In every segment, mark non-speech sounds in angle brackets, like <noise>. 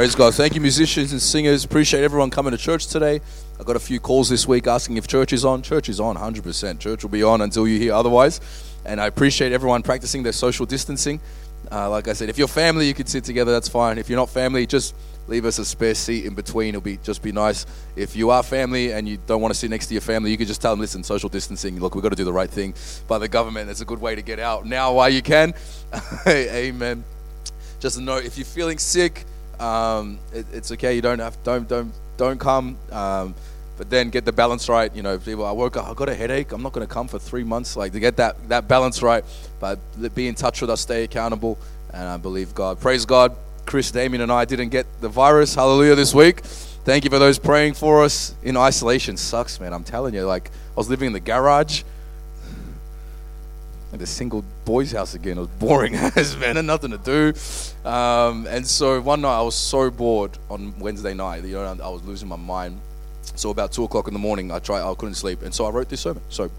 Praise God. Thank you, musicians and singers. Appreciate everyone coming to church today. I got a few calls this week asking if church is on. Church is on, 100%. Church will be on until you hear otherwise. And I appreciate everyone practicing their social distancing. Uh, like I said, if you're family, you can sit together. That's fine. If you're not family, just leave us a spare seat in between. It'll be just be nice. If you are family and you don't want to sit next to your family, you can just tell them, listen, social distancing. Look, we've got to do the right thing by the government. It's a good way to get out now while you can. <laughs> Amen. Just a note: if you're feeling sick um, it, it's okay. You don't have don't don't don't come. Um, but then get the balance right. You know, people, I woke up, I got a headache. I'm not going to come for three months. Like to get that that balance right. But be in touch with us, stay accountable, and I believe God. Praise God. Chris, Damien, and I didn't get the virus. Hallelujah! This week. Thank you for those praying for us in isolation. Sucks, man. I'm telling you. Like I was living in the garage like the single boys' house again. It was boring <laughs> as man, and nothing to do. Um, and so one night I was so bored on Wednesday night, you know, I was losing my mind. So about two o'clock in the morning, I tried, I couldn't sleep, and so I wrote this sermon. So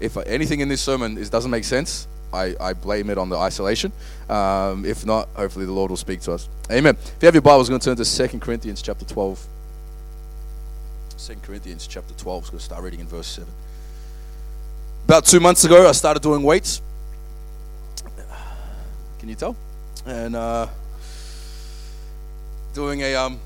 if anything in this sermon is, doesn't make sense, I, I blame it on the isolation. Um, if not, hopefully the Lord will speak to us. Amen. If you have your Bibles, we're going to turn to Second Corinthians chapter 12. 2 Corinthians chapter 12, we're going to start reading in verse 7. About two months ago, I started doing weights. Can you tell? And uh, doing a, um,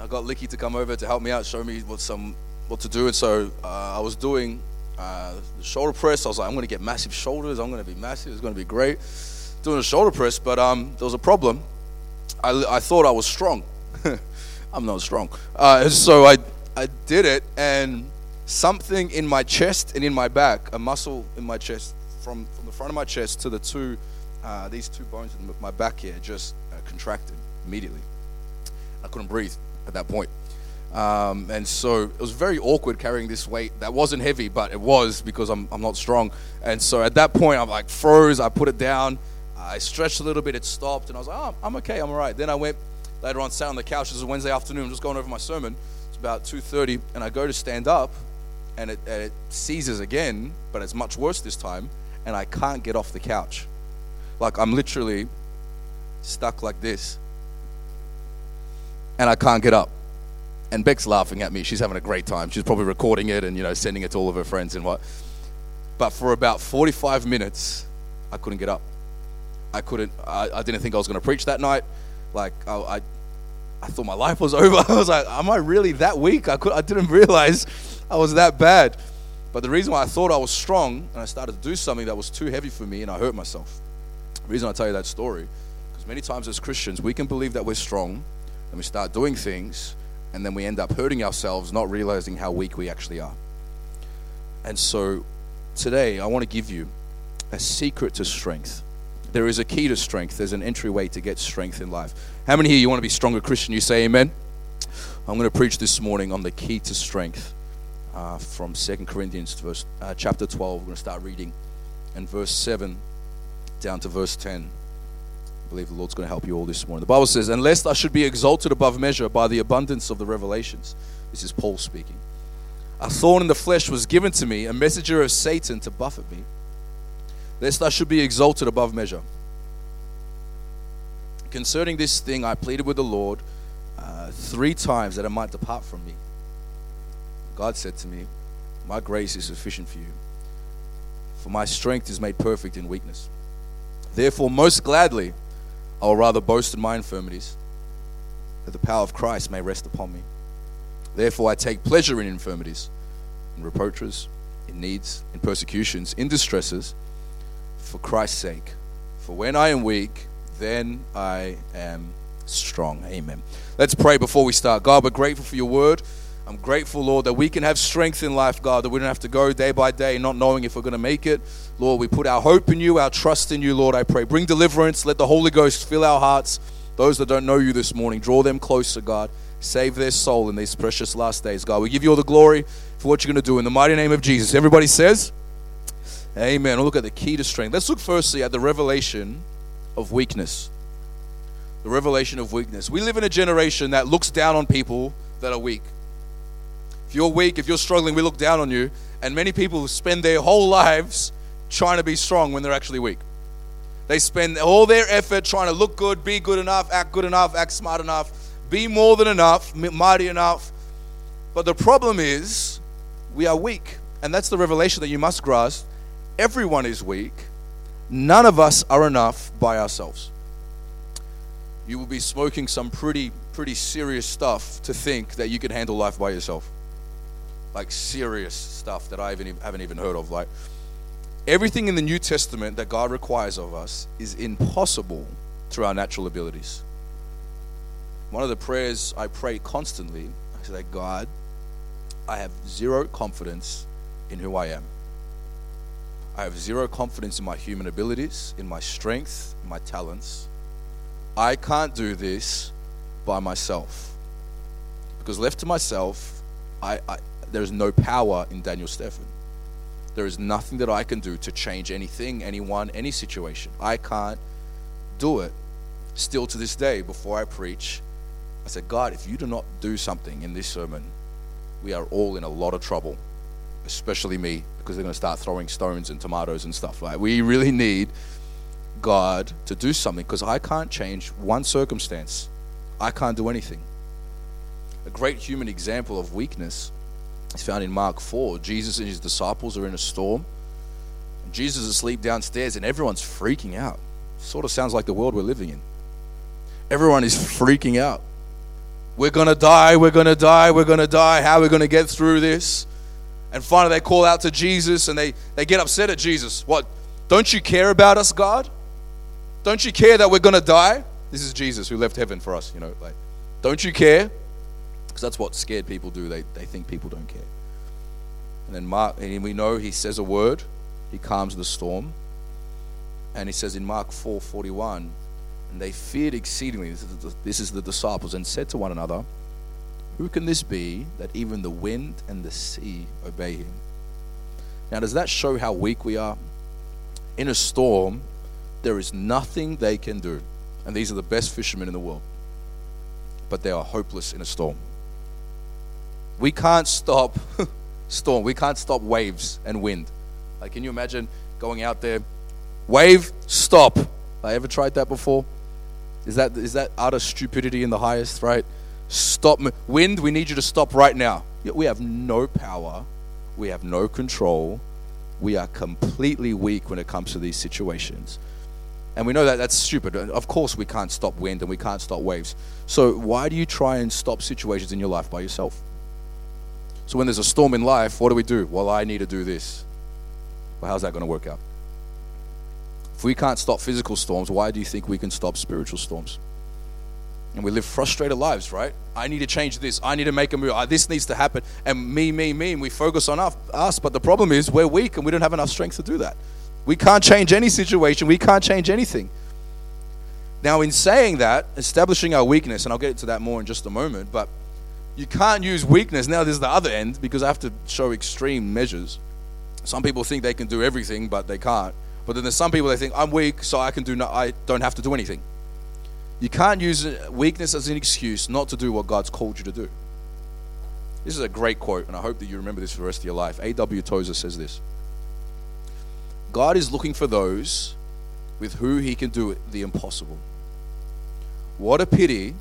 I got Licky to come over to help me out, show me what some what to do. And so uh, I was doing uh, the shoulder press. I was like, I'm going to get massive shoulders. I'm going to be massive. It's going to be great. Doing a shoulder press, but um, there was a problem. I, I thought I was strong. <laughs> I'm not strong. Uh, so I I did it, and something in my chest and in my back, a muscle in my chest, from, from the front of my chest to the two, uh, these two bones in my back here, just uh, contracted immediately. I couldn't breathe at that point. Um, and so it was very awkward carrying this weight that wasn't heavy, but it was because I'm, I'm not strong. And so at that point, I'm like froze. I put it down. I stretched a little bit. It stopped, and I was like, "Oh, I'm okay. I'm all right." Then I went later on, sat on the couch. This is Wednesday afternoon. I'm just going over my sermon. It's about 2:30, and I go to stand up, and it, and it seizes again, but it's much worse this time, and I can't get off the couch. Like I'm literally stuck like this, and I can't get up. And Beck's laughing at me. She's having a great time. She's probably recording it and you know sending it to all of her friends and what. But for about 45 minutes, I couldn't get up. I couldn't. I, I didn't think I was going to preach that night. Like I, I, I thought my life was <laughs> over. I was like, am I really that weak? I could. I didn't realize I was that bad. But the reason why I thought I was strong and I started to do something that was too heavy for me and I hurt myself. The reason I tell you that story, because many times as Christians, we can believe that we're strong and we start doing things and then we end up hurting ourselves, not realizing how weak we actually are. And so today, I want to give you a secret to strength. There is a key to strength, there's an entryway to get strength in life. How many here you want to be stronger Christian? You say amen? I'm going to preach this morning on the key to strength uh, from 2 Corinthians verse, uh, chapter 12. We're going to start reading in verse 7 down to verse 10. I believe the Lord's going to help you all this morning. The Bible says, Unless I should be exalted above measure by the abundance of the revelations. This is Paul speaking. A thorn in the flesh was given to me, a messenger of Satan to buffet me, lest I should be exalted above measure. Concerning this thing, I pleaded with the Lord uh, three times that it might depart from me. God said to me, My grace is sufficient for you, for my strength is made perfect in weakness. Therefore, most gladly, I will rather boast in my infirmities, that the power of Christ may rest upon me. Therefore, I take pleasure in infirmities, in reproaches, in needs, in persecutions, in distresses, for Christ's sake. For when I am weak, then I am strong. Amen. Let's pray before we start. God, we're grateful for your word. I'm grateful, Lord, that we can have strength in life, God, that we don't have to go day by day not knowing if we're going to make it. Lord, we put our hope in you, our trust in you, Lord, I pray. Bring deliverance. Let the Holy Ghost fill our hearts. Those that don't know you this morning, draw them closer, God. Save their soul in these precious last days, God. We give you all the glory for what you're going to do in the mighty name of Jesus. Everybody says, Amen. We'll look at the key to strength. Let's look firstly at the revelation of weakness. The revelation of weakness. We live in a generation that looks down on people that are weak. If you're weak, if you're struggling, we look down on you. And many people spend their whole lives trying to be strong when they're actually weak. They spend all their effort trying to look good, be good enough, act good enough, act smart enough, be more than enough, mighty enough. But the problem is, we are weak. And that's the revelation that you must grasp. Everyone is weak. None of us are enough by ourselves. You will be smoking some pretty, pretty serious stuff to think that you can handle life by yourself. Like serious stuff that I haven't even heard of. Like everything in the New Testament that God requires of us is impossible through our natural abilities. One of the prayers I pray constantly, I say, God, I have zero confidence in who I am. I have zero confidence in my human abilities, in my strength, in my talents. I can't do this by myself. Because left to myself, I, I, there is no power in Daniel Stephen. There is nothing that I can do to change anything, anyone, any situation. I can't do it. Still to this day, before I preach, I said, God, if you do not do something in this sermon, we are all in a lot of trouble especially me, because they're going to start throwing stones and tomatoes and stuff. Like we really need God to do something because I can't change one circumstance. I can't do anything. A great human example of weakness is found in Mark 4. Jesus and his disciples are in a storm. Jesus is asleep downstairs and everyone's freaking out. Sort of sounds like the world we're living in. Everyone is <laughs> freaking out. We're going to die, we're going to die, we're going to die. How are we going to get through this? And finally, they call out to Jesus and they, they get upset at Jesus. What? Don't you care about us, God? Don't you care that we're going to die? This is Jesus who left heaven for us, you know. Like, don't you care? Because that's what scared people do. They, they think people don't care. And then Mark, and we know he says a word, he calms the storm. And he says in Mark 4 41, and they feared exceedingly, this is, the, this is the disciples, and said to one another, who can this be that even the wind and the sea obey him? Now, does that show how weak we are? In a storm, there is nothing they can do. And these are the best fishermen in the world. But they are hopeless in a storm. We can't stop <laughs> storm. We can't stop waves and wind. Like, can you imagine going out there? Wave, stop. I ever tried that before? Is that is that utter stupidity in the highest, right? Stop. Wind, we need you to stop right now. We have no power. We have no control. We are completely weak when it comes to these situations. And we know that that's stupid. Of course, we can't stop wind and we can't stop waves. So, why do you try and stop situations in your life by yourself? So, when there's a storm in life, what do we do? Well, I need to do this. Well, how's that going to work out? If we can't stop physical storms, why do you think we can stop spiritual storms? And we live frustrated lives, right? I need to change this. I need to make a move. Uh, this needs to happen. And me, me, me. And we focus on us. But the problem is we're weak and we don't have enough strength to do that. We can't change any situation. We can't change anything. Now, in saying that, establishing our weakness, and I'll get to that more in just a moment, but you can't use weakness. Now, there's the other end because I have to show extreme measures. Some people think they can do everything, but they can't. But then there's some people they think I'm weak, so I can do. No, I don't have to do anything. You can't use weakness as an excuse not to do what God's called you to do. This is a great quote, and I hope that you remember this for the rest of your life. A.W. Tozer says this God is looking for those with who he can do the impossible. What a pity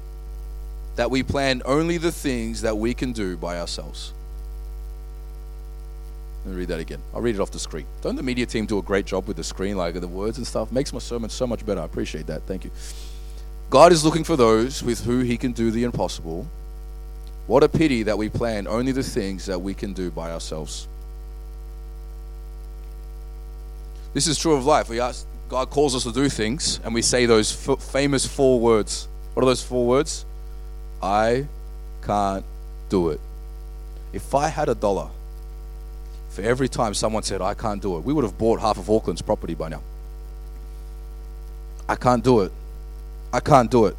that we plan only the things that we can do by ourselves. Let me read that again. I'll read it off the screen. Don't the media team do a great job with the screen, like the words and stuff? Makes my sermon so much better. I appreciate that. Thank you. God is looking for those with who He can do the impossible. What a pity that we plan only the things that we can do by ourselves. This is true of life. We ask, God calls us to do things, and we say those f- famous four words. What are those four words? I can't do it. If I had a dollar for every time someone said, I can't do it, we would have bought half of Auckland's property by now. I can't do it. I can't do it.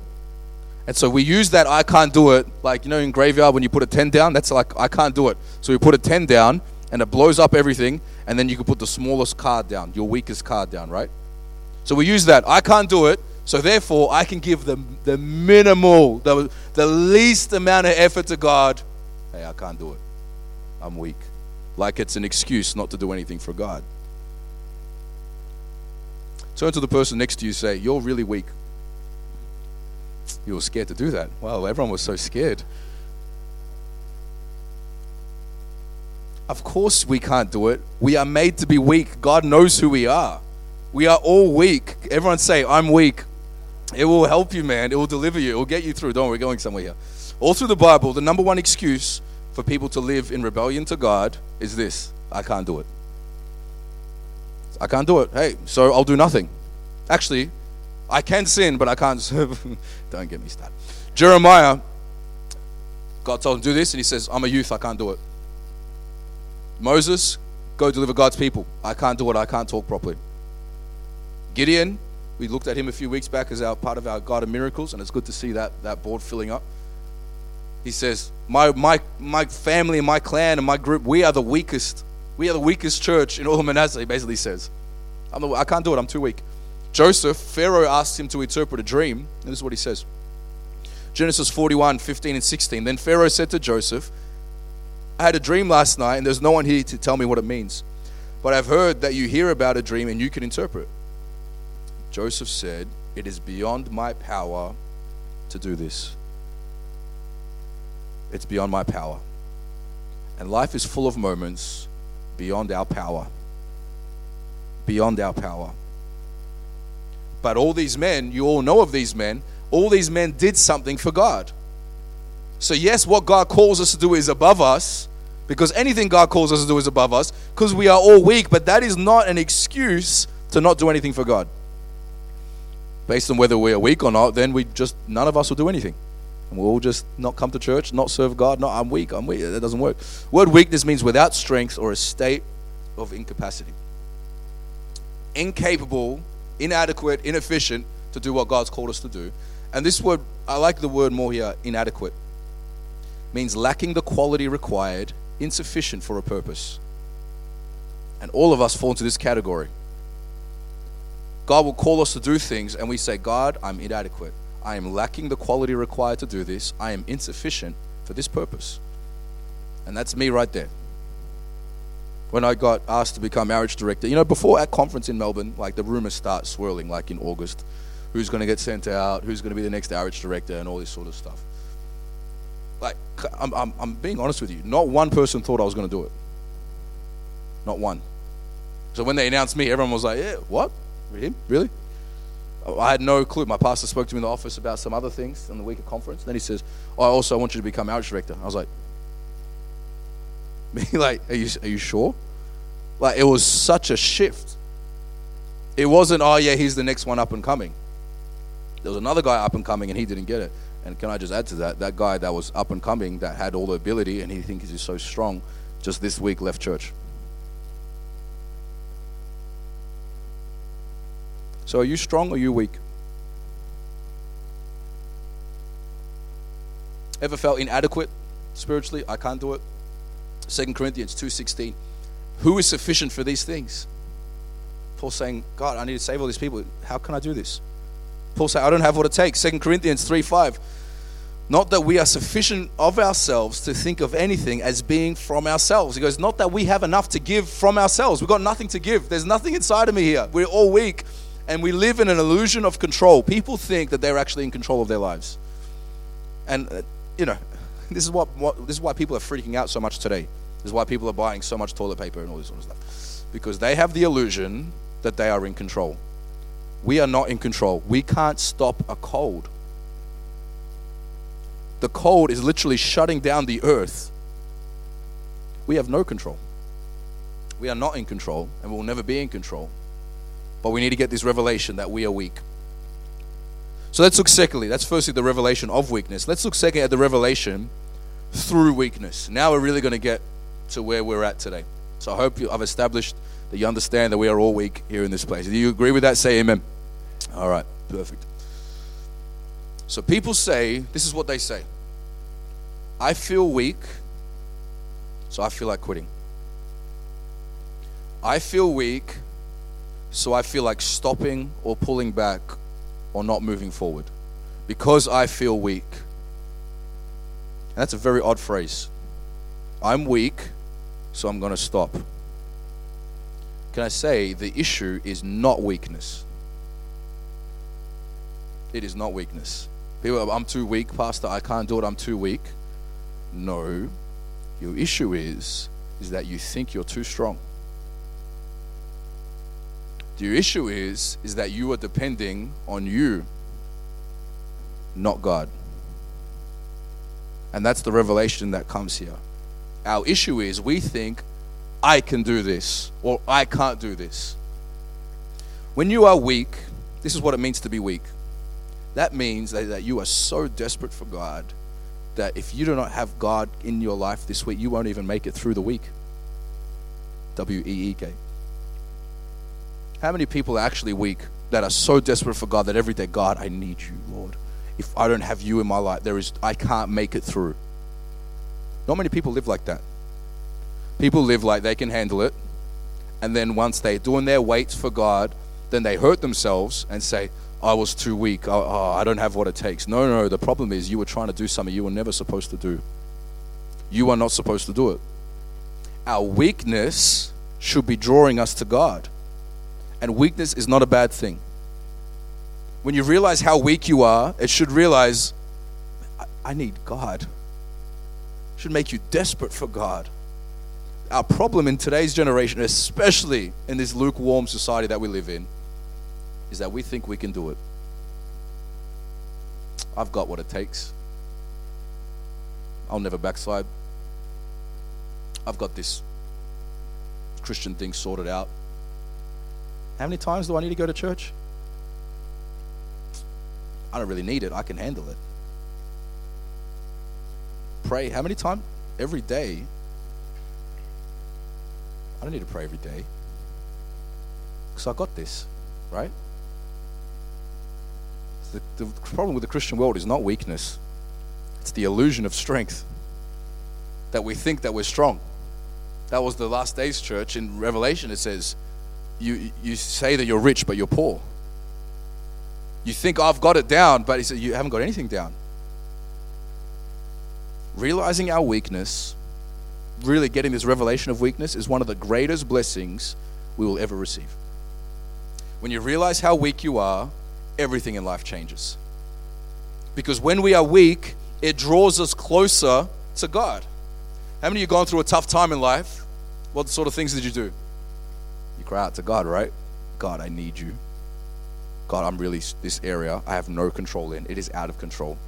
And so we use that I can't do it, like, you know, in graveyard when you put a 10 down, that's like, I can't do it. So we put a 10 down and it blows up everything, and then you can put the smallest card down, your weakest card down, right? So we use that. I can't do it, so therefore I can give the, the minimal, the, the least amount of effort to God. Hey, I can't do it. I'm weak. Like it's an excuse not to do anything for God. Turn to the person next to you say, You're really weak. You were scared to do that. Well, everyone was so scared. Of course, we can't do it. We are made to be weak. God knows who we are. We are all weak. Everyone say, I'm weak. It will help you, man. It will deliver you. It will get you through. Don't worry, we're going somewhere here. All through the Bible, the number one excuse for people to live in rebellion to God is this I can't do it. I can't do it. Hey, so I'll do nothing. Actually, I can sin, but I can't serve. <laughs> Don't get me started. Jeremiah, God told him to do this, and he says, I'm a youth, I can't do it. Moses, go deliver God's people. I can't do it, I can't talk properly. Gideon, we looked at him a few weeks back as our part of our God of miracles, and it's good to see that, that board filling up. He says, my, my, my family and my clan and my group, we are the weakest. We are the weakest church in all of Manasseh, he basically says. I'm the, I can't do it, I'm too weak. Joseph, Pharaoh asked him to interpret a dream, and this is what he says. Genesis 41, 15 and 16. Then Pharaoh said to Joseph, I had a dream last night, and there's no one here to tell me what it means. But I've heard that you hear about a dream and you can interpret. Joseph said, It is beyond my power to do this. It's beyond my power. And life is full of moments beyond our power. Beyond our power. But all these men, you all know of these men, all these men did something for God. So, yes, what God calls us to do is above us, because anything God calls us to do is above us, because we are all weak, but that is not an excuse to not do anything for God based on whether we are weak or not, then we just, none of us will do anything. And we'll all just not come to church, not serve God. No, I'm weak, I'm weak. That doesn't work. Word weakness means without strength or a state of incapacity. Incapable, inadequate, inefficient to do what God's called us to do. And this word, I like the word more here, inadequate. Means lacking the quality required, insufficient for a purpose. And all of us fall into this category. God will call us to do things, and we say, God, I'm inadequate. I am lacking the quality required to do this. I am insufficient for this purpose. And that's me right there. When I got asked to become marriage director, you know, before at conference in Melbourne, like the rumors start swirling, like in August, who's going to get sent out, who's going to be the next marriage director, and all this sort of stuff. Like, I'm, I'm, I'm being honest with you. Not one person thought I was going to do it. Not one. So when they announced me, everyone was like, yeah, what? Him? Really? I had no clue. My pastor spoke to me in the office about some other things in the week of conference. Then he says, oh, I also want you to become outreach director. I was like, me <laughs> like, are you, are you sure? Like, it was such a shift. It wasn't, oh, yeah, he's the next one up and coming. There was another guy up and coming and he didn't get it. And can I just add to that? That guy that was up and coming, that had all the ability and he thinks he's so strong, just this week left church. So are you strong or are you weak? Ever felt inadequate spiritually? I can't do it. Second Corinthians 2:16. Who is sufficient for these things? Paul saying, God, I need to save all these people. How can I do this? Paul saying, I don't have what it takes. Second Corinthians 3:5. Not that we are sufficient of ourselves to think of anything as being from ourselves. He goes, Not that we have enough to give from ourselves. We've got nothing to give. There's nothing inside of me here. We're all weak and we live in an illusion of control. People think that they're actually in control of their lives. And, uh, you know, <laughs> this is, what, what, this is why people are freaking out so much today. This is why people are buying so much toilet paper and all this sort of stuff. Because they have the illusion that they are in control. We are not in control. We can't stop a cold. The cold is literally shutting down the earth. We have no control. We are not in control and we will never be in control. But we need to get this revelation that we are weak. So let's look secondly. That's firstly the revelation of weakness. Let's look second at the revelation through weakness. Now we're really going to get to where we're at today. So I hope you, I've established that you understand that we are all weak here in this place. Do you agree with that? Say amen. All right, perfect. So people say, this is what they say I feel weak, so I feel like quitting. I feel weak, so I feel like stopping or pulling back or not moving forward because I feel weak. And that's a very odd phrase. I'm weak, so I'm going to stop. Can I say the issue is not weakness? It is not weakness. People, I'm too weak, Pastor. I can't do it. I'm too weak. No, your issue is is that you think you're too strong. Your issue is is that you are depending on you, not God. And that's the revelation that comes here. Our issue is we think I can do this or I can't do this. When you are weak, this is what it means to be weak. That means that, you are so desperate for God that if you do not have God in your life this week, you won't even make it through the week. W E E K. How many people are actually weak that are so desperate for God that every day, God, I need you, Lord. If I don't have you in my life, there is I can't make it through. Not many people live like that. People live like they can handle it, and then once they're doing their weights for God, then they hurt themselves and say, I was too weak. Oh, oh, I don't have what it takes. No, no, the problem is you were trying to do something you were never supposed to do. You are not supposed to do it. Our weakness should be drawing us to God. And weakness is not a bad thing. When you realize how weak you are, it should realize, I, I need God. Should make you desperate for God. Our problem in today's generation, especially in this lukewarm society that we live in, is that we think we can do it. I've got what it takes. I'll never backslide. I've got this Christian thing sorted out. How many times do I need to go to church? I don't really need it. I can handle it. Pray. How many times? Every day. I don't need to pray every day. Because I got this, right? The, the problem with the Christian world is not weakness, it's the illusion of strength. That we think that we're strong. That was the last days church. In Revelation, it says, you, you say that you're rich, but you're poor. You think I've got it down, but he said, You haven't got anything down. Realizing our weakness, really getting this revelation of weakness, is one of the greatest blessings we will ever receive. When you realize how weak you are, everything in life changes. Because when we are weak, it draws us closer to God. How many of you gone through a tough time in life? What sort of things did you do? You cry out to God, right? God, I need you. God, I'm really, this area I have no control in. It is out of control.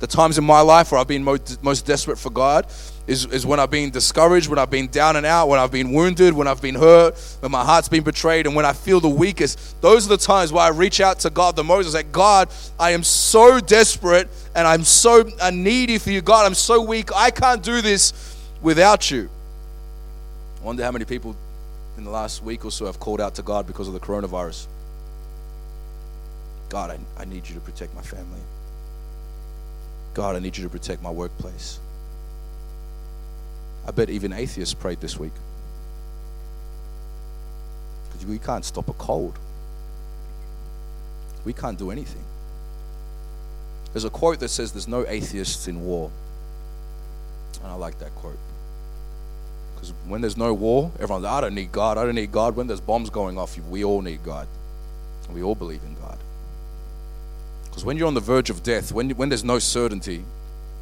The times in my life where I've been most, most desperate for God is, is when I've been discouraged, when I've been down and out, when I've been wounded, when I've been hurt, when my heart's been betrayed, and when I feel the weakest. Those are the times where I reach out to God the most. I say, God, I am so desperate and I'm so uh, needy for you. God, I'm so weak. I can't do this without you. I wonder how many people in the last week or so have called out to God because of the coronavirus. God, I, I need you to protect my family. God, I need you to protect my workplace. I bet even atheists prayed this week. Because we can't stop a cold. We can't do anything. There's a quote that says there's no atheists in war. And I like that quote. Because when there's no war, everyone's, like, I don't need God, I don't need God. When there's bombs going off, we all need God. We all believe in God. Because when you're on the verge of death, when, when there's no certainty,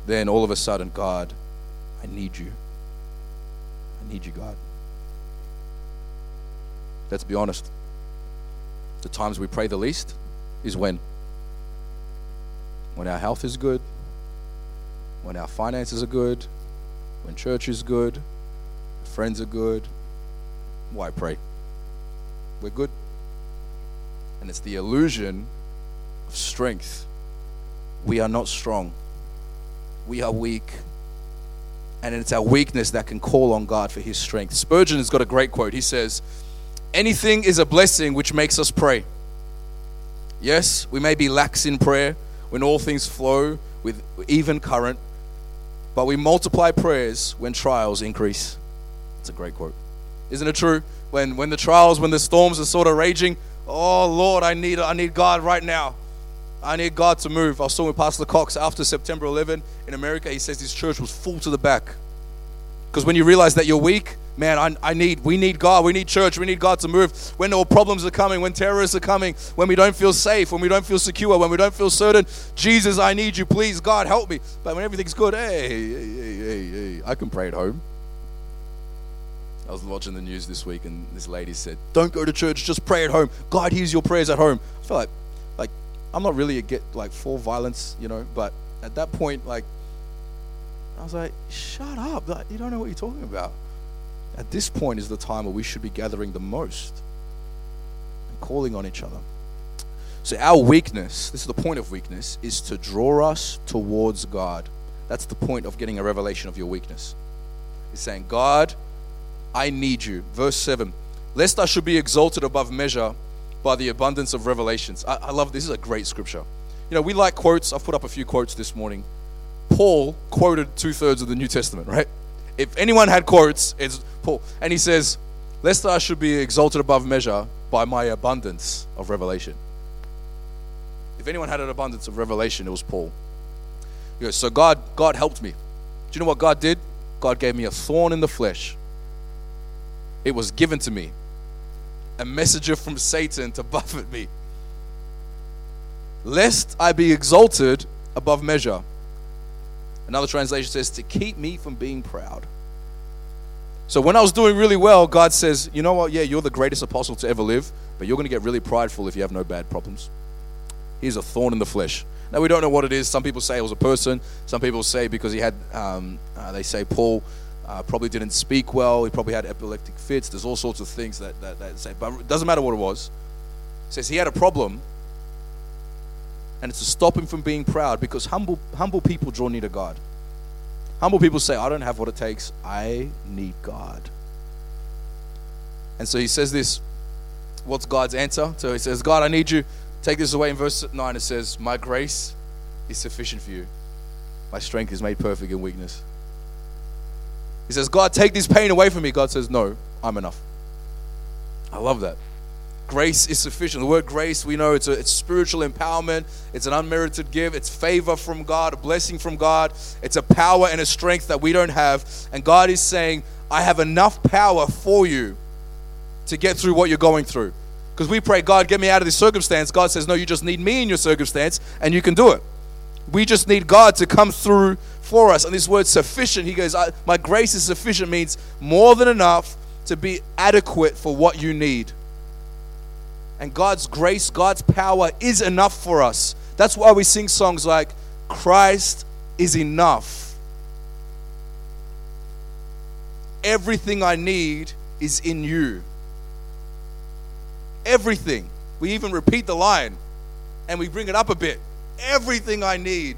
then all of a sudden, God, I need you. I need you, God. Let's be honest. The times we pray the least is when? When our health is good, when our finances are good, when church is good, friends are good. Why pray? We're good. And it's the illusion of strength. We are not strong, we are weak. And it's our weakness that can call on God for his strength. Spurgeon has got a great quote. He says, Anything is a blessing which makes us pray. Yes, we may be lax in prayer when all things flow with even current, but we multiply prayers when trials increase. It's a great quote. Isn't it true? When, when the trials, when the storms are sort of raging, oh Lord, I need, I need God right now. I need God to move. I was talking with Pastor Cox after September 11 in America. He says his church was full to the back. Because when you realize that you're weak, man, I, I need, we need God, we need church, we need God to move. When all problems are coming, when terrorists are coming, when we don't feel safe, when we don't feel secure, when we don't feel certain, Jesus, I need you, please, God, help me. But when everything's good, hey, hey, hey, hey, hey I can pray at home. I was watching the news this week, and this lady said, "Don't go to church, just pray at home. God hears your prayers at home." I feel like, I'm not really a get like for violence, you know, but at that point, like, I was like, "Shut up! Like, you don't know what you're talking about." At this point is the time where we should be gathering the most and calling on each other. So our weakness, this is the point of weakness, is to draw us towards God. That's the point of getting a revelation of your weakness. He's saying, God, I need you. Verse 7 Lest I should be exalted above measure by the abundance of revelations. I, I love this. is a great scripture. You know, we like quotes. I've put up a few quotes this morning. Paul quoted two thirds of the New Testament, right? If anyone had quotes, it's Paul. And he says, Lest I should be exalted above measure by my abundance of revelation. If anyone had an abundance of revelation, it was Paul. He goes, So God, God helped me. Do you know what God did? God gave me a thorn in the flesh it was given to me. A messenger from Satan to buffet me. Lest I be exalted above measure. Another translation says, to keep me from being proud. So when I was doing really well, God says, you know what? Yeah, you're the greatest apostle to ever live, but you're going to get really prideful if you have no bad problems. Here's a thorn in the flesh. Now, we don't know what it is. Some people say it was a person. Some people say because he had, um, uh, they say Paul uh, probably didn't speak well. He probably had epileptic fits. There's all sorts of things that, that, that say, but it doesn't matter what it was. It says he had a problem, and it's to stop him from being proud because humble, humble people draw near to God. Humble people say, I don't have what it takes. I need God. And so he says this. What's God's answer? So he says, God, I need you. Take this away in verse 9. It says, My grace is sufficient for you. My strength is made perfect in weakness. He says, God, take this pain away from me. God says, No, I'm enough. I love that. Grace is sufficient. The word grace, we know it's, a, it's spiritual empowerment. It's an unmerited gift. It's favor from God, a blessing from God. It's a power and a strength that we don't have. And God is saying, I have enough power for you to get through what you're going through. Because we pray, God, get me out of this circumstance. God says, No, you just need me in your circumstance, and you can do it. We just need God to come through for us. And this word sufficient, he goes, My grace is sufficient means more than enough to be adequate for what you need. And God's grace, God's power is enough for us. That's why we sing songs like, Christ is enough. Everything I need is in you. Everything. We even repeat the line and we bring it up a bit everything I need.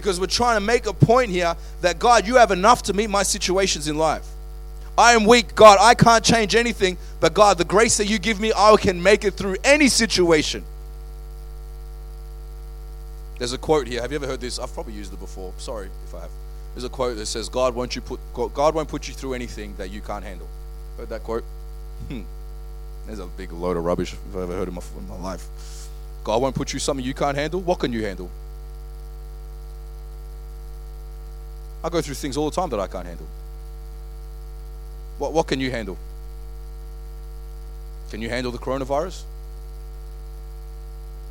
Because we're trying to make a point here that God, you have enough to meet my situations in life. I am weak, God. I can't change anything, but God, the grace that you give me, I can make it through any situation. There's a quote here. Have you ever heard this? I've probably used it before. Sorry if I have. There's a quote that says, "God won't you put God won't put you through anything that you can't handle." Heard that quote? Hmm. There's a big load of rubbish if I've ever heard in my, in my life. God won't put you something you can't handle. What can you handle? I go through things all the time that I can't handle. What, what can you handle? Can you handle the coronavirus?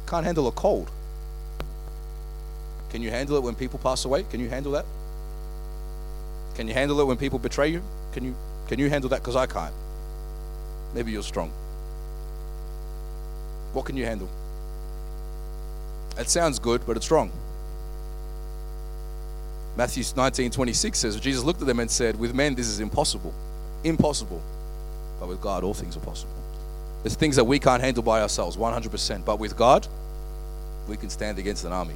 Can't handle a cold. Can you handle it when people pass away? Can you handle that? Can you handle it when people betray you? Can you can you handle that? Because I can't. Maybe you're strong. What can you handle? That sounds good, but it's wrong. Matthew 19 26 says, Jesus looked at them and said, With men, this is impossible. Impossible. But with God, all things are possible. There's things that we can't handle by ourselves, 100%. But with God, we can stand against an army.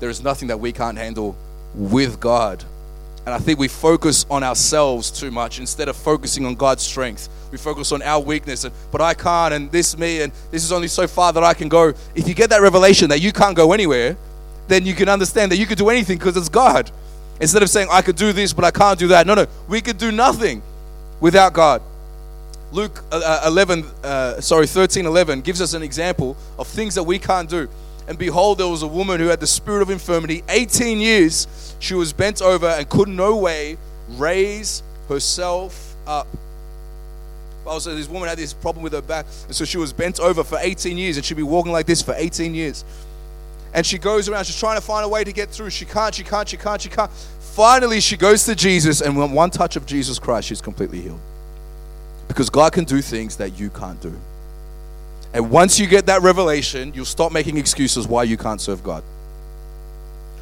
There is nothing that we can't handle with God. And I think we focus on ourselves too much instead of focusing on God's strength. We focus on our weakness, and but I can't, and this me, and this is only so far that I can go. If you get that revelation that you can't go anywhere, then you can understand that you can do anything because it's God. Instead of saying I could do this, but I can't do that. No, no, we could do nothing without God. Luke uh, uh 11, uh, sorry, 13, 11 gives us an example of things that we can't do. And behold, there was a woman who had the spirit of infirmity. 18 years she was bent over and could no way raise herself up. Bible says this woman had this problem with her back, and so she was bent over for 18 years, and she'd be walking like this for 18 years. And she goes around, she's trying to find a way to get through. She can't, she can't, she can't, she can't. Finally, she goes to Jesus, and with one touch of Jesus Christ, she's completely healed. Because God can do things that you can't do. And once you get that revelation, you'll stop making excuses why you can't serve God,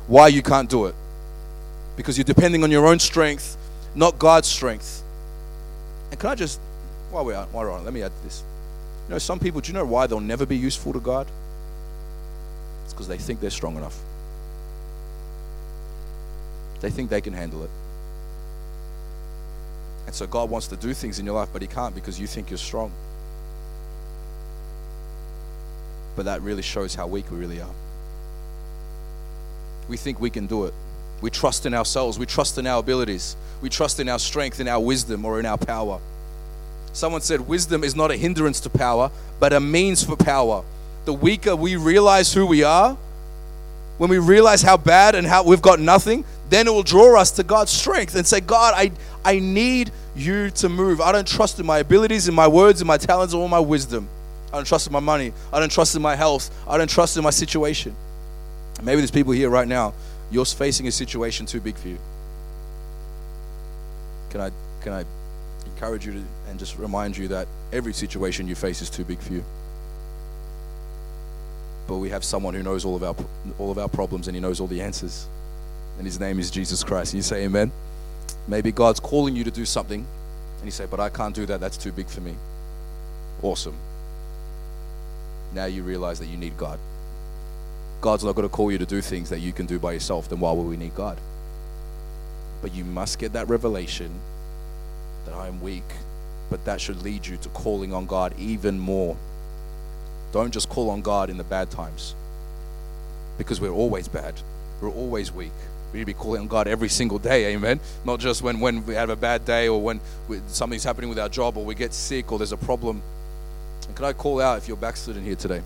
why you can't do it. Because you're depending on your own strength, not God's strength. And can I just, while we're on, we're on let me add this. You know, some people, do you know why they'll never be useful to God? It's because they think they're strong enough. They think they can handle it. And so God wants to do things in your life, but He can't because you think you're strong. But that really shows how weak we really are. We think we can do it. We trust in ourselves. We trust in our abilities. We trust in our strength, in our wisdom, or in our power. Someone said wisdom is not a hindrance to power, but a means for power. The weaker we realize who we are, when we realize how bad and how we've got nothing, then it will draw us to God's strength and say, God, I, I need you to move. I don't trust in my abilities, in my words, in my talents, or my wisdom. I don't trust in my money. I don't trust in my health. I don't trust in my situation. Maybe there's people here right now, you're facing a situation too big for you. Can I, can I encourage you to, and just remind you that every situation you face is too big for you? But we have someone who knows all of our, all of our problems and he knows all the answers. And his name is Jesus Christ. And you say, Amen. Maybe God's calling you to do something, and you say, But I can't do that. That's too big for me. Awesome now you realize that you need God. God's not going to call you to do things that you can do by yourself, then why would we need God? But you must get that revelation that I am weak, but that should lead you to calling on God even more. Don't just call on God in the bad times because we're always bad, we're always weak. We need to be calling on God every single day, amen. Not just when, when we have a bad day or when we, something's happening with our job or we get sick or there's a problem and can I call out if you're backslidden here today?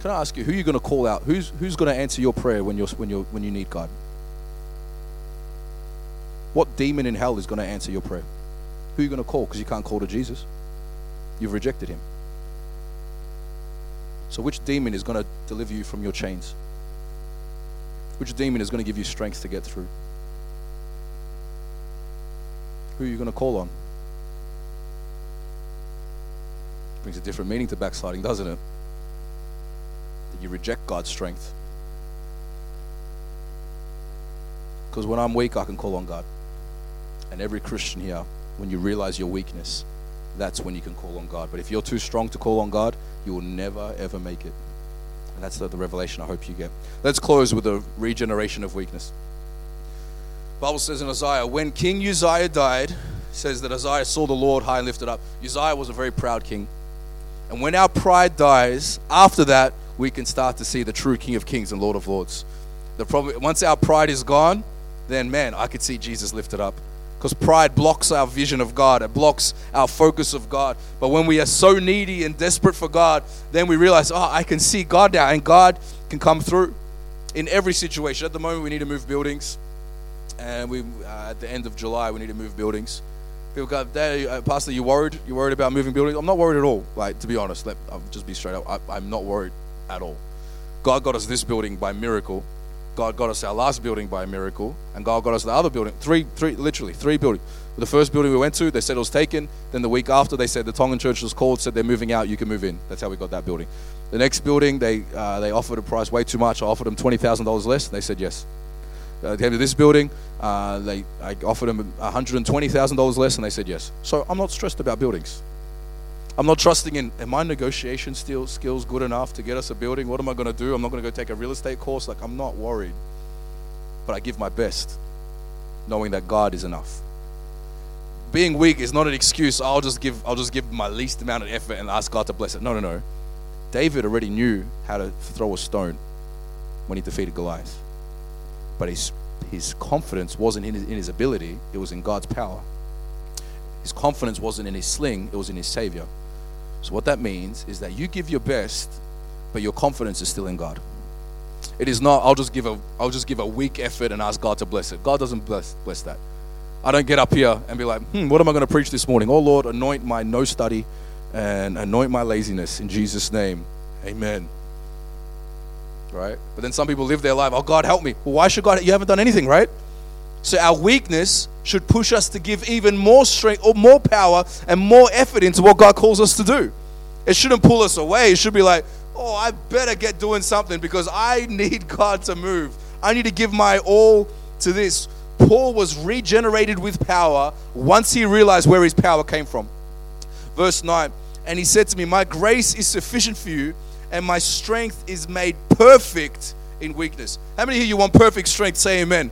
Can I ask you, who are you going to call out? Who's, who's going to answer your prayer when, you're, when, you're, when you need God? What demon in hell is going to answer your prayer? Who are you going to call? Because you can't call to Jesus. You've rejected him. So, which demon is going to deliver you from your chains? Which demon is going to give you strength to get through? Who are you going to call on? brings a different meaning to backsliding, doesn't it? That you reject God's strength. Because when I'm weak, I can call on God. And every Christian here, when you realize your weakness, that's when you can call on God. But if you're too strong to call on God, you will never, ever make it. And that's the, the revelation I hope you get. Let's close with the regeneration of weakness. Bible says in Isaiah, when King Uzziah died, says that Isaiah saw the Lord high and lifted up. Uzziah was a very proud king. And when our pride dies, after that, we can start to see the true King of Kings and Lord of Lords. The problem, once our pride is gone, then man, I could see Jesus lifted up. Because pride blocks our vision of God, it blocks our focus of God. But when we are so needy and desperate for God, then we realize, oh, I can see God now, and God can come through in every situation. At the moment, we need to move buildings, and we uh, at the end of July, we need to move buildings. People go, uh, Pastor, you worried? You worried about moving buildings? I'm not worried at all. Like, to be honest, let, I'll just be straight up. I, I'm not worried at all. God got us this building by miracle. God got us our last building by a miracle, and God got us the other building. Three, three, literally three buildings. The first building we went to, they said it was taken. Then the week after, they said the Tongan church was called, said they're moving out. You can move in. That's how we got that building. The next building, they uh, they offered a price way too much. I offered them twenty thousand dollars less. And they said yes. Uh, they came to this building. Uh, they, I offered them $120,000 less, and they said yes. So I'm not stressed about buildings. I'm not trusting in, am my negotiation skills good enough to get us a building? What am I going to do? I'm not going to go take a real estate course. Like, I'm not worried. But I give my best, knowing that God is enough. Being weak is not an excuse. I'll just give, I'll just give my least amount of effort and ask God to bless it. No, no, no. David already knew how to throw a stone when he defeated Goliath. But his, his confidence wasn't in his, in his ability, it was in God's power. His confidence wasn't in his sling, it was in his Savior. So, what that means is that you give your best, but your confidence is still in God. It is not, I'll just give a, I'll just give a weak effort and ask God to bless it. God doesn't bless, bless that. I don't get up here and be like, hmm, what am I going to preach this morning? Oh Lord, anoint my no study and anoint my laziness in Jesus' name. Amen. Right? But then some people live their life, oh God, help me. Well, why should God? You haven't done anything, right? So our weakness should push us to give even more strength or more power and more effort into what God calls us to do. It shouldn't pull us away. It should be like, oh, I better get doing something because I need <laughs> God to move. I need to give my all to this. Paul was regenerated with power once he realized where his power came from. Verse 9, and he said to me, My grace is sufficient for you, and my strength is made perfect in weakness. How many of you want perfect strength? Say amen.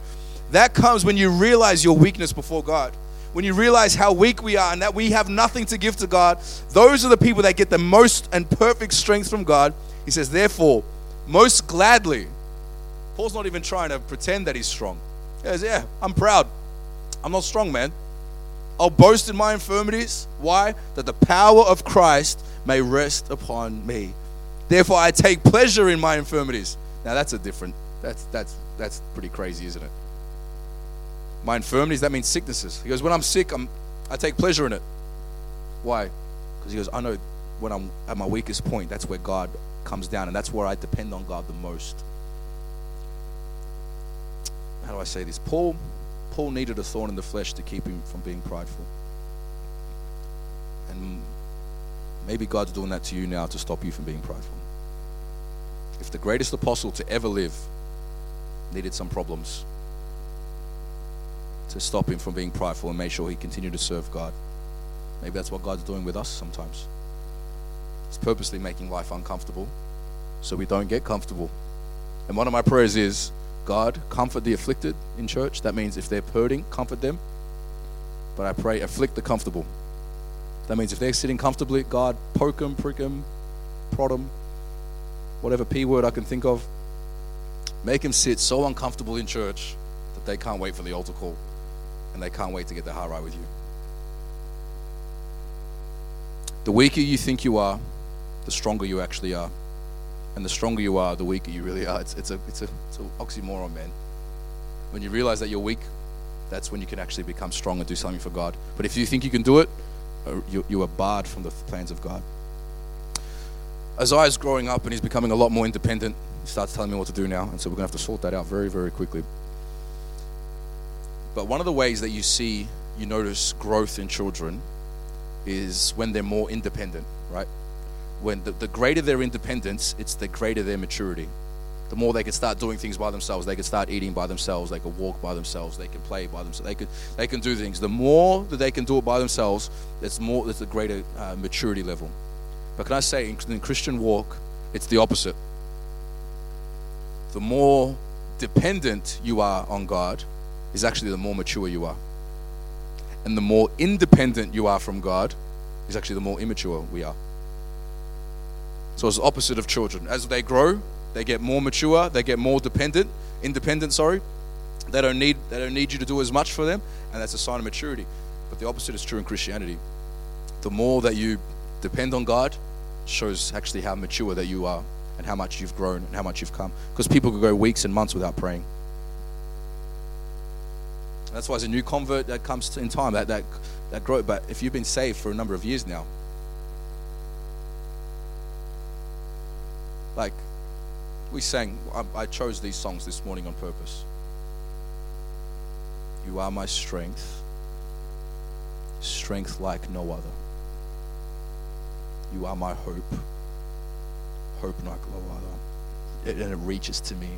That comes when you realize your weakness before God. When you realize how weak we are and that we have nothing to give to God, those are the people that get the most and perfect strength from God. He says, Therefore, most gladly, Paul's not even trying to pretend that he's strong. He says, Yeah, I'm proud. I'm not strong, man. I'll boast in my infirmities. Why? That the power of Christ may rest upon me. Therefore, I take pleasure in my infirmities. Now, that's a different, that's, that's, that's pretty crazy, isn't it? My infirmities, that means sicknesses. He goes, When I'm sick, I'm, I take pleasure in it. Why? Because he goes, I know when I'm at my weakest point, that's where God comes down, and that's where I depend on God the most. How do I say this? Paul Paul needed a thorn in the flesh to keep him from being prideful. And maybe God's doing that to you now to stop you from being prideful. If the greatest apostle to ever live needed some problems to stop him from being prideful and make sure he continued to serve God, maybe that's what God's doing with us sometimes. He's purposely making life uncomfortable so we don't get comfortable. And one of my prayers is God, comfort the afflicted in church. That means if they're hurting, comfort them. But I pray, afflict the comfortable. That means if they're sitting comfortably, God, poke them, prick them, prod them, whatever P word I can think of. Make them sit so uncomfortable in church that they can't wait for the altar call and they can't wait to get their heart right with you. The weaker you think you are, the stronger you actually are. And the stronger you are, the weaker you really are. It's, it's, a, it's, a, it's an oxymoron, man. When you realize that you're weak, that's when you can actually become strong and do something for God. But if you think you can do it, uh, you, you are barred from the plans of God. Isaiah's growing up and he's becoming a lot more independent. He starts telling me what to do now, and so we're going to have to sort that out very, very quickly. But one of the ways that you see, you notice growth in children is when they're more independent, right? when the, the greater their independence, it's the greater their maturity. The more they can start doing things by themselves, they can start eating by themselves, they can walk by themselves, they can play by themselves, they can they can do things. The more that they can do it by themselves, it's more it's a greater uh, maturity level. But can I say, in, in Christian walk, it's the opposite. The more dependent you are on God, is actually the more mature you are. And the more independent you are from God, is actually the more immature we are. So it's the opposite of children. As they grow, they get more mature, they get more dependent, independent, sorry. They don't need they don't need you to do as much for them, and that's a sign of maturity. But the opposite is true in Christianity. The more that you depend on God, shows actually how mature that you are and how much you've grown and how much you've come. Because people could go weeks and months without praying. That's why as a new convert that comes in time, that that that growth. But if you've been saved for a number of years now, Like, we sang, I, I chose these songs this morning on purpose. You are my strength, strength like no other. You are my hope, hope like no other. and it reaches to me.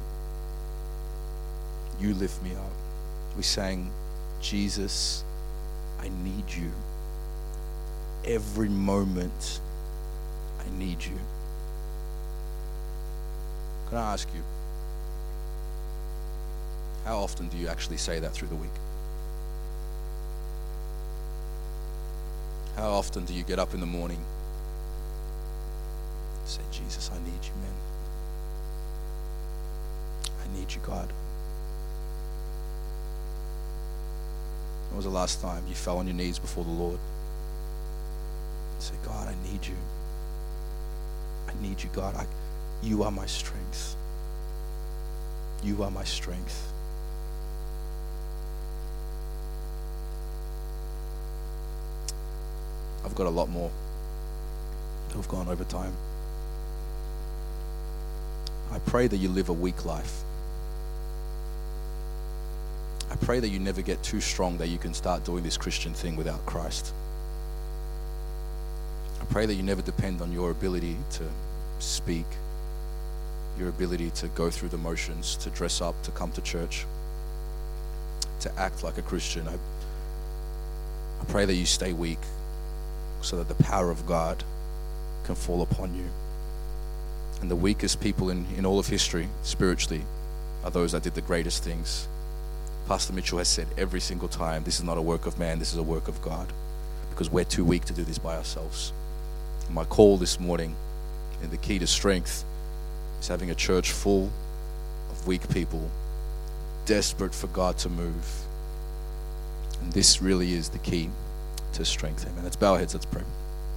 You lift me up. We sang, Jesus, I need you. Every moment, I need you. Can I ask you, how often do you actually say that through the week? How often do you get up in the morning say, Jesus, I need you, man. I need you, God. Was the last time you fell on your knees before the Lord? Say, God, I need you. I need you, God. I, you are my strength. You are my strength. I've got a lot more. I've gone over time. I pray that you live a weak life. I pray that you never get too strong that you can start doing this Christian thing without Christ. I pray that you never depend on your ability to speak, your ability to go through the motions, to dress up, to come to church, to act like a Christian. I, I pray that you stay weak so that the power of God can fall upon you. And the weakest people in, in all of history, spiritually, are those that did the greatest things. Pastor Mitchell has said every single time this is not a work of man, this is a work of God. Because we're too weak to do this by ourselves. My call this morning, and the key to strength, is having a church full of weak people, desperate for God to move. And this really is the key to strength. Amen. Let's bow our heads, let's pray.